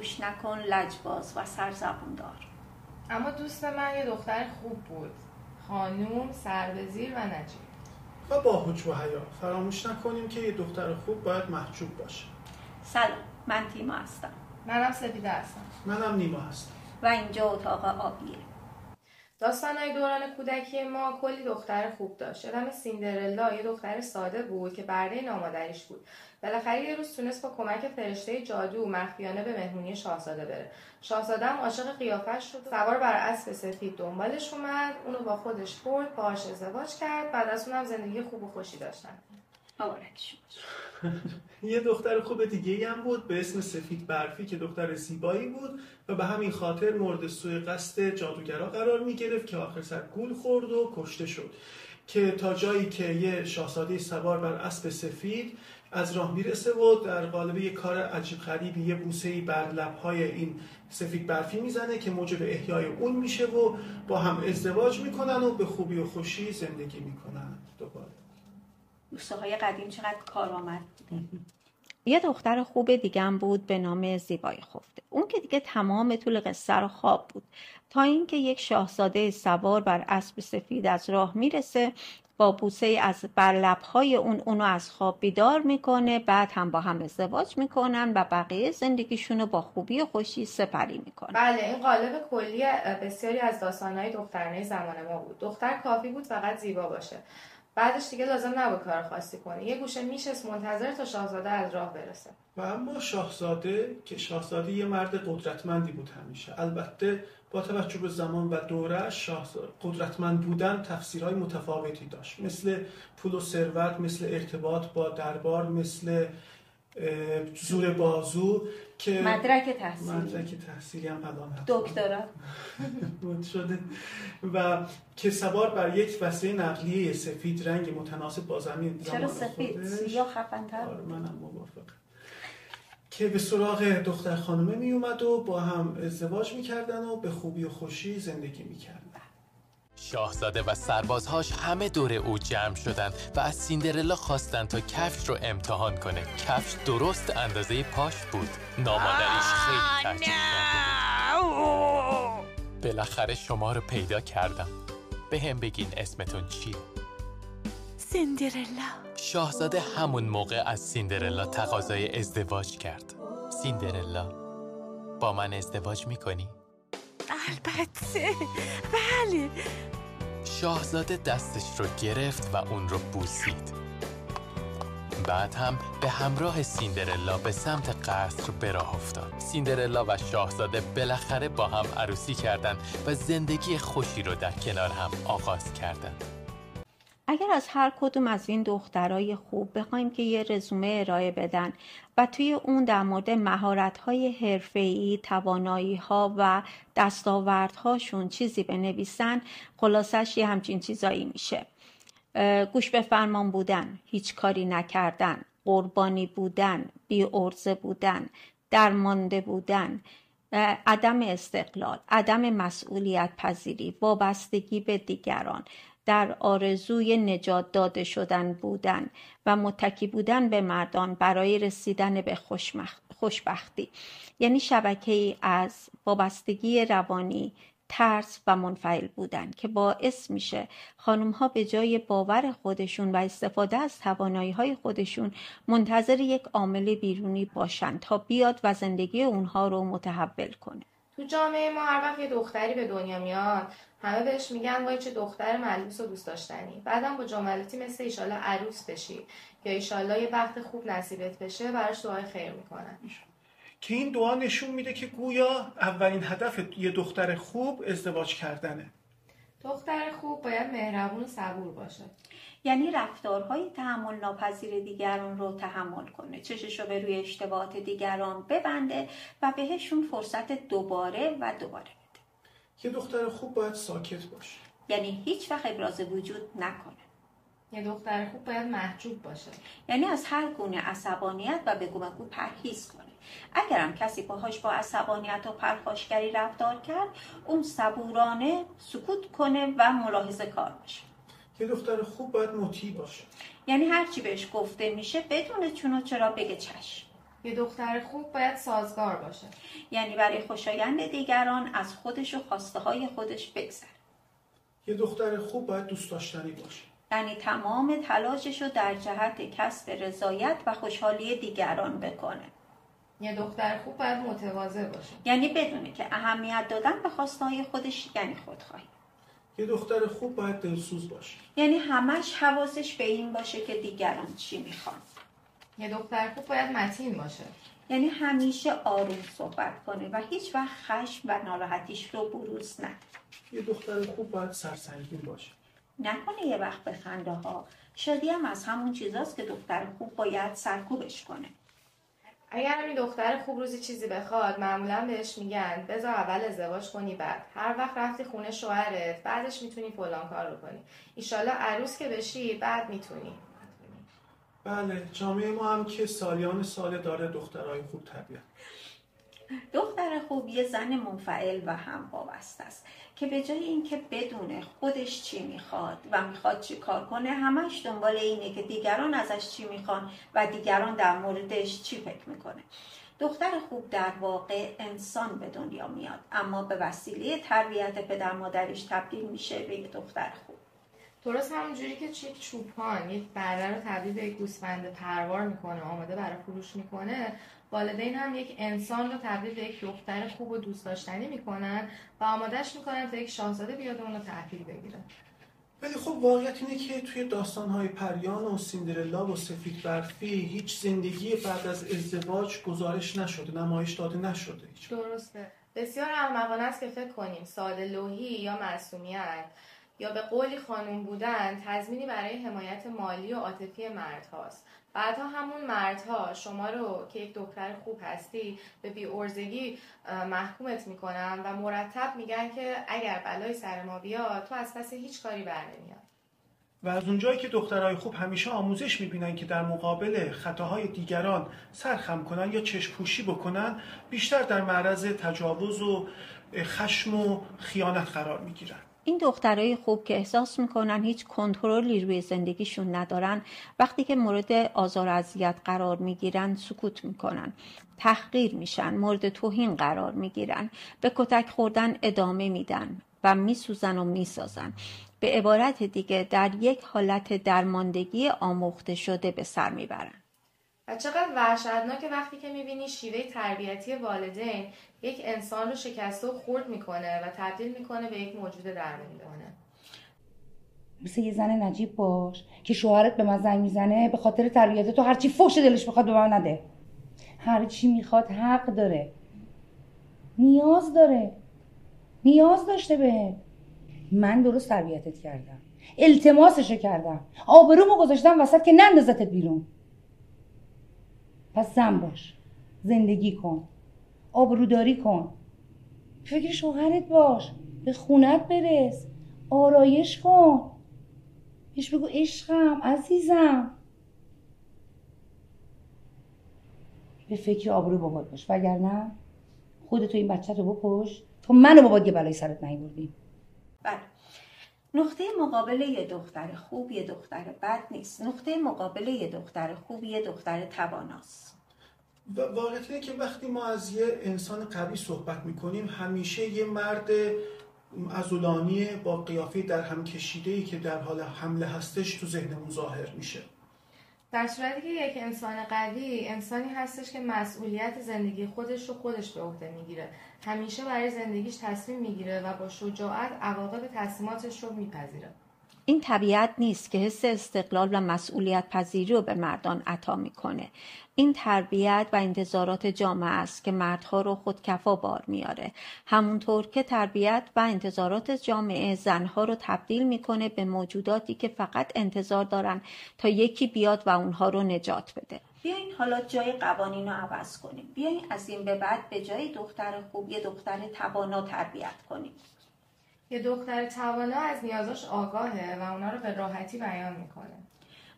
گوش نکن لجباز و سرزبون دار. اما دوست من یه دختر خوب بود. خانوم سربزیر و نجیب. و با حج و حیا. فراموش نکنیم که یه دختر خوب باید محجوب باشه. سلام. من تیما هستم. منم سفیده هستم. منم نیما هستم. و اینجا اتاق آبیه. داستانهای دوران کودکی ما کلی دختر خوب داشت. یادم سیندرلا یه دختر ساده بود که برده نامادریش بود. بالاخره یه روز تونست با کمک فرشته جادو مخفیانه به مهمونی شاهزاده بره. شاهزاده هم عاشق قیافش شد سوار بر اسب سفید دنبالش اومد اونو با خودش برد باهاش ازدواج کرد بعد از اونم زندگی خوب و خوشی داشتن. مبارک یه دختر خوب دیگه هم بود به اسم سفید برفی که دختر زیبایی بود و به همین خاطر مورد سوی قصد جادوگرا قرار می گرفت که آخر سر گول خورد و کشته شد. که تا جایی که یه شاهزاده سوار بر اسب سفید از راه می‌رسه و در قالب یه کار عجیب غریبی یه بوسه بر لبهای این سفید برفی می‌زنه که موجب احیای اون میشه و با هم ازدواج می‌کنن و به خوبی و خوشی زندگی می‌کنن. دوباره. بوسه های قدیم چقدر کارآمد یه دختر خوب دیگه هم بود به نام زیبای خفته. اون که دیگه تمام طول قصه رو خواب بود. تا اینکه یک شاهزاده سوار بر اسب سفید از راه می‌رسه با بوسه از بر لبهای اون اونو از خواب بیدار می‌کنه بعد هم با هم ازدواج می‌کنن و بقیه زندگیشونو با خوبی و خوشی سپری می‌کنن. بله این قالب کلی بسیاری از داستانهای دخترانه زمان ما بود. دختر کافی بود فقط زیبا باشه. بعدش دیگه لازم نبود کار خاصی کنه یه گوشه میشست منتظر تا شاهزاده از راه برسه. و اما شاهزاده که شاهزاده یه مرد قدرتمندی بود همیشه. البته با توجه به زمان و دورش قدرتمند بودن تفسیرهای متفاوتی داشت. مثل پول و ثروت مثل ارتباط با دربار مثل زور بازو که مدرک تحصیلی. مدرک تحصیلی هم دکترا. شده و که سوار بر یک وسیله نقلیه سفید رنگ متناسب با زمین. چرا سفید؟ یا خفن‌تر آره منم موافقم. که به سراغ دختر خانومه می اومد و با هم ازدواج می‌کردن و به خوبی و خوشی زندگی می‌کردن. شاهزاده و سربازهاش همه دور او جمع شدن و از سیندرلا خواستن تا کفش رو امتحان کنه. کفش درست اندازه پاش بود. نامادریش خیلی تعجب بالاخره شما رو پیدا کردم. به هم بگین اسمتون چیه سیندرلا. شاهزاده همون موقع از سیندرلا تقاضای ازدواج کرد. سیندرلا با من ازدواج می‌کنی؟ البته. بله. شاهزاده دستش رو گرفت و اون رو بوسید. بعد هم به همراه سیندرلا به سمت قصر به راه افتاد. سیندرلا و شاهزاده بالاخره با هم عروسی کردند و زندگی خوشی رو در کنار هم آغاز کردند. اگر از هر کدوم از این دخترای خوب بخوایم که یه رزومه ارائه بدن و توی اون در مورد مهارت‌های حرفه‌ای، توانایی‌ها و دستاوردهاشون چیزی بنویسن خلاصش یه همچین چیزایی میشه. گوش به فرمان بودن هیچ کاری نکردن قربانی بودن بی ارزه بودن درمانده بودن عدم استقلال عدم مسئولیت پذیری وابستگی به دیگران. در آرزوی نجات داده شدن بودن و متکی بودن به مردان برای رسیدن به خوشبختی. یعنی شبکه ای از وابستگی روانی ترس و منفعل بودن که باعث میشه خانم ها به جای باور خودشون و استفاده از توانایی های خودشون منتظر یک عامل بیرونی باشن تا بیاد و زندگی اونها رو متحول کنه. تو جامعه ما هر وقت یه دختری به دنیا میاد همه بهش میگن وای چه دختر ملبوس و دوست داشتنی. بعدم با جملاتی مثل ایشالله عروس بشی یا ایشالله یه وقت خوب نصیبت بشه براش دعای خیر می‌کنن. که این دعا نشون میده که گویا اولین هدف یه دختر خوب ازدواج کردنه. دختر خوب باید مهربون و صبور باشه. یعنی رفتارهای تحمل ناپذیر دیگران رو تحمل کنه. چشش رو به روی اشتباهات دیگران ببنده و بهشون فرصت دوباره و دوباره. یه دختر خوب باید ساکت باشه. یعنی هیچ وقت ابراز وجود نکنه. یه دختر خوب باید محجوب باشه. یعنی از هر گونه عصبانیت و بگو بگو پرهیز کنه. اگرم کسی باهاش با عصبانیت و پرخاشگری رفتار کرد اون صبورانه سکوت کنه و ملاحظه کار باشه. یه دختر خوب باید مطیع باشه. یعنی هرچی بهش گفته میشه بدون چون و چرا بگه چشم. یه دختر خوب باید سازگار باشه. یعنی برای خوشایند دیگران از خودش و خواسته های خودش بگذره یه دختر خوب باید دوست داشتنی باشه. یعنی تمام تلاشش رو در جهت کسب رضایت و خوشحالی دیگران بکنه. یه دختر خوب باید متواضع باشه. یعنی بدونه که اهمیت دادن به خواسته های خودش یعنی خودخواهی. یه دختر خوب باید دلسوز باشه. یعنی همش حواسش به این باشه که دیگران چی می‌خوان. یه دختر خوب باید متین باشه. یعنی همیشه آروم صحبت کنه و هیچ وقت خشم و ناراحتیش رو بروز نده یه دختر خوب باید سرسنگین باشه. نکنه یه وقت به خنده ها شادی هم از همون چیزاست که دختر خوب باید سرکوبش کنه. اگر همین دختر خوب روزی چیزی بخواد معمولا بهش میگن بذار اول ازدواج کنی بعد. هر وقت رفتی خونه شوهرت بعدش می‌تونی فلان کار رو کنی. ایشالله عروس که بشی بعد می‌تونی. بله جامعه ما هم که سالیان سال داره دخترای خوب تربیت. دختر خوب یه زن منفعل و هم است که به جای اینکه بدونه خودش چی می‌خواد و می‌خواد چی کار کنه همش دنبال اینه که دیگران ازش چی می‌خوان و دیگران در موردش چی فکر می‌کنه. دختر خوب در واقع انسان به دنیا میاد اما به وسیله تربیت پدر مادرش تبدیل میشه به یک دختر خوب. درست همونجوری که یک چوپان یک بره رو تبدیل به یک گوسفند پروار می‌کنه آماده برای فروش می‌کنه والدین هم یک انسان رو تبدیل به یک دختر خوب و دوست داشتنی می‌کنن و آمادهش می‌کنن تا یک شاهزاده بیاد اون رو تحویل بگیره. ولی خب واقعیت اینه که توی داستانهای پریان و سیندرلا و سفید برفی هیچ زندگی بعد از ازدواج گزارش نشده نمایش داده نشده. هیچ درسته. بسیار احمقانه است که فکر کنیم ساده لوحی یا معصومیت. یا به قولی خانوم بودن تضمینی برای حمایت مالی و عاطفی مردهاست. بعدها همون مردها شما رو که یک دختر خوب هستی به بی ارزگی محکومت می‌کنن و مرتب میگن که اگر بلای سر ما بیاد تو از پس هیچ کاری بر نمیاد و از اونجایی که دخترای خوب همیشه آموزش می‌بینن که در مقابل خطاهای دیگران سرخم کنن یا چشم پوشی بکنن بیشتر در معرض تجاوز و خشم و خیانت قرار می‌گیرن. این دخترای خوب که احساس می‌کنن هیچ کنترلی روی زندگیشون ندارن وقتی که مورد آزار و اذیت قرار می‌گیرن سکوت می‌کنن تحقیر میشن مورد توهین قرار می‌گیرن به کتک خوردن ادامه میدن و میسوزن و می‌سازن. به عبارت دیگه در یک حالت درماندگی آموخته شده به سر می‌برن. و چقدر وحشتناکه وقتی که می‌بینی شیوه تربیتی والدین یک انسان رو شکسته و خورد می‌کنه و تبدیل می‌کنه به یک موجود درمانده مثل یه زن نجیب باش که شوهرت به من زنگ می‌زنه به خاطر تربیت تو هرچی فوش دلش بخواد به من نده. هرچی می‌خواد حق داره. نیاز داره. نیاز داشته به من درست تربیتت کردم. التماسشو کردم. آبرومو گذاشتم وسط که نندازتت بیرون. پس زن باش. زندگی کن. آبروداری کن. فکر شوهرت باش. به خونت برس. آرایش کن. بهش بگو عشقم عزیزم. به فکر آبرو بابات باش. وگرنه خودتو این بچه رو بکش تو منو بابات یه بلای سرت نیوردی. بله. نقطه مقابل یه دختر خوب یه دختر بد نیست. نقطه مقابل یه دختر خوب یه دختر تواناست. و واقعیت اینه که وقتی ما از یه انسان قوی صحبت می‌کنیم همیشه یه مرد ازولانی با قیافه در هم کشیده ای که در حال حمله هستش تو ذهنمون ظاهر میشه. در صورتی که یک انسان قوی انسانی هستش که مسئولیت زندگی خودش رو خودش به عهده می‌گیره. همیشه برای زندگیش تصمیم می‌گیره و با شجاعت عواقب تصمیماتش رو میپذیره. این طبیعت نیست که حس استقلال و مسئولیت پذیری رو به مردان عطا می‌کنه. این تربیت و انتظارات جامعه است که مردها رو خودکفا بار میاره همونطور که تربیت و انتظارات جامعه زنها رو تبدیل می‌کنه به موجوداتی که فقط انتظار دارن تا یکی بیاد و اونها رو نجات بده. بیاین حالا جای قوانین رو عوض کنیم. بیاین از این به بعد به جای دختر خوب یه دختر توانا تربیت کنیم. یه دختر توانا از نیازاش آگاهه و اونا رو به راحتی بیان می‌کنه.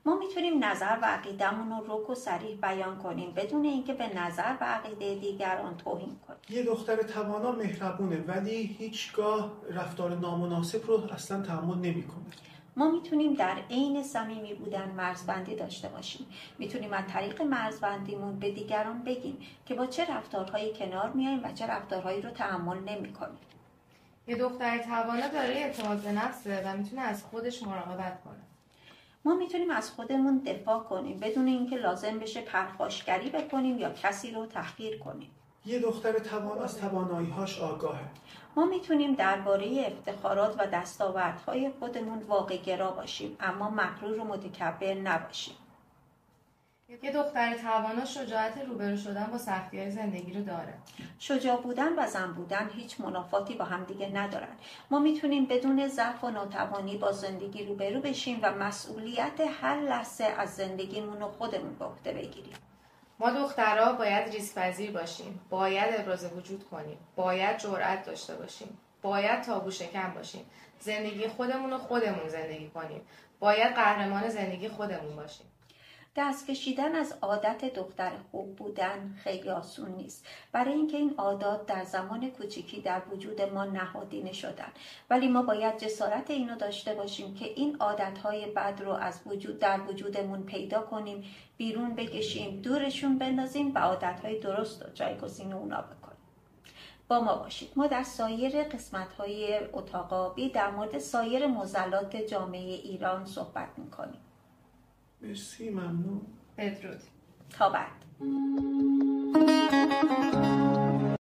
ما می‌تونیم نظر و عقیدمون رو رک و سریح بیان کنیم. بدون اینکه به نظر و عقیده دیگران توهین کنیم. یه دختر توانا مهربونه ولی هیچگاه رفتار نامناسب رو اصلا تحمل نمی‌کنه. ما می‌تونیم در عین صمیمی بودن مرزبندی داشته باشیم. می‌تونیم از طریق مرزبندیمون به دیگران بگیم که با چه رفتارهایی کنار میایم و چه رفتارهایی رو تحمل نمی‌کنیم. یه دختر توانا داره اعتماد به نفسه و می‌تونه از خودش مراقبت کنه. ما می‌تونیم از خودمون دفاع کنیم بدون اینکه لازم بشه پرخاشگری بکنیم یا کسی رو تحقیر کنیم. یه دختر توانا از توانایی‌هاش آگاهه. ما می‌تونیم درباره افتخارات و دستاوردهای خودمون واقع گرا باشیم اما مغرور و متکبر نباشیم. یه دختر توانا شجاعت روبرو شدن با سختی های زندگی رو داره. شجاع بودن و زن بودن هیچ منافاتی با هم دیگه ندارن. ما می‌تونیم بدون ضعف و ناتوانی با زندگی روبرو بشیم و مسئولیت هر لحظه از زندگیمون رو خودمون به عهده بگیریم. ما دخترها باید ریسک پذیر باشیم. باید ابراز وجود کنیم. باید جرأت داشته باشیم. باید تابو شکن باشیم. زندگی خودمون رو خودمون زندگی کنیم. باید قهرمان زندگی خودمون باشیم. دست کشیدن از عادت دختر خوب بودن خیلی آسون نیست. برای اینکه این عادات در زمان کوچیکی در وجود ما نهادینه شدن. ولی ما باید جسارت اینو داشته باشیم که این عادتهای بد رو از وجود در وجودمون پیدا کنیم بیرون بکشیم دورشون بندازیم و عادتهای درست رو جایگزین اونا بکنیم. با ما باشید. ما در سایر قسمت های اتاقابی در مورد سایر مزلات جامعه ایران صحبت می‌کنیم. مرسی ممنون. بدرود. تا بعد.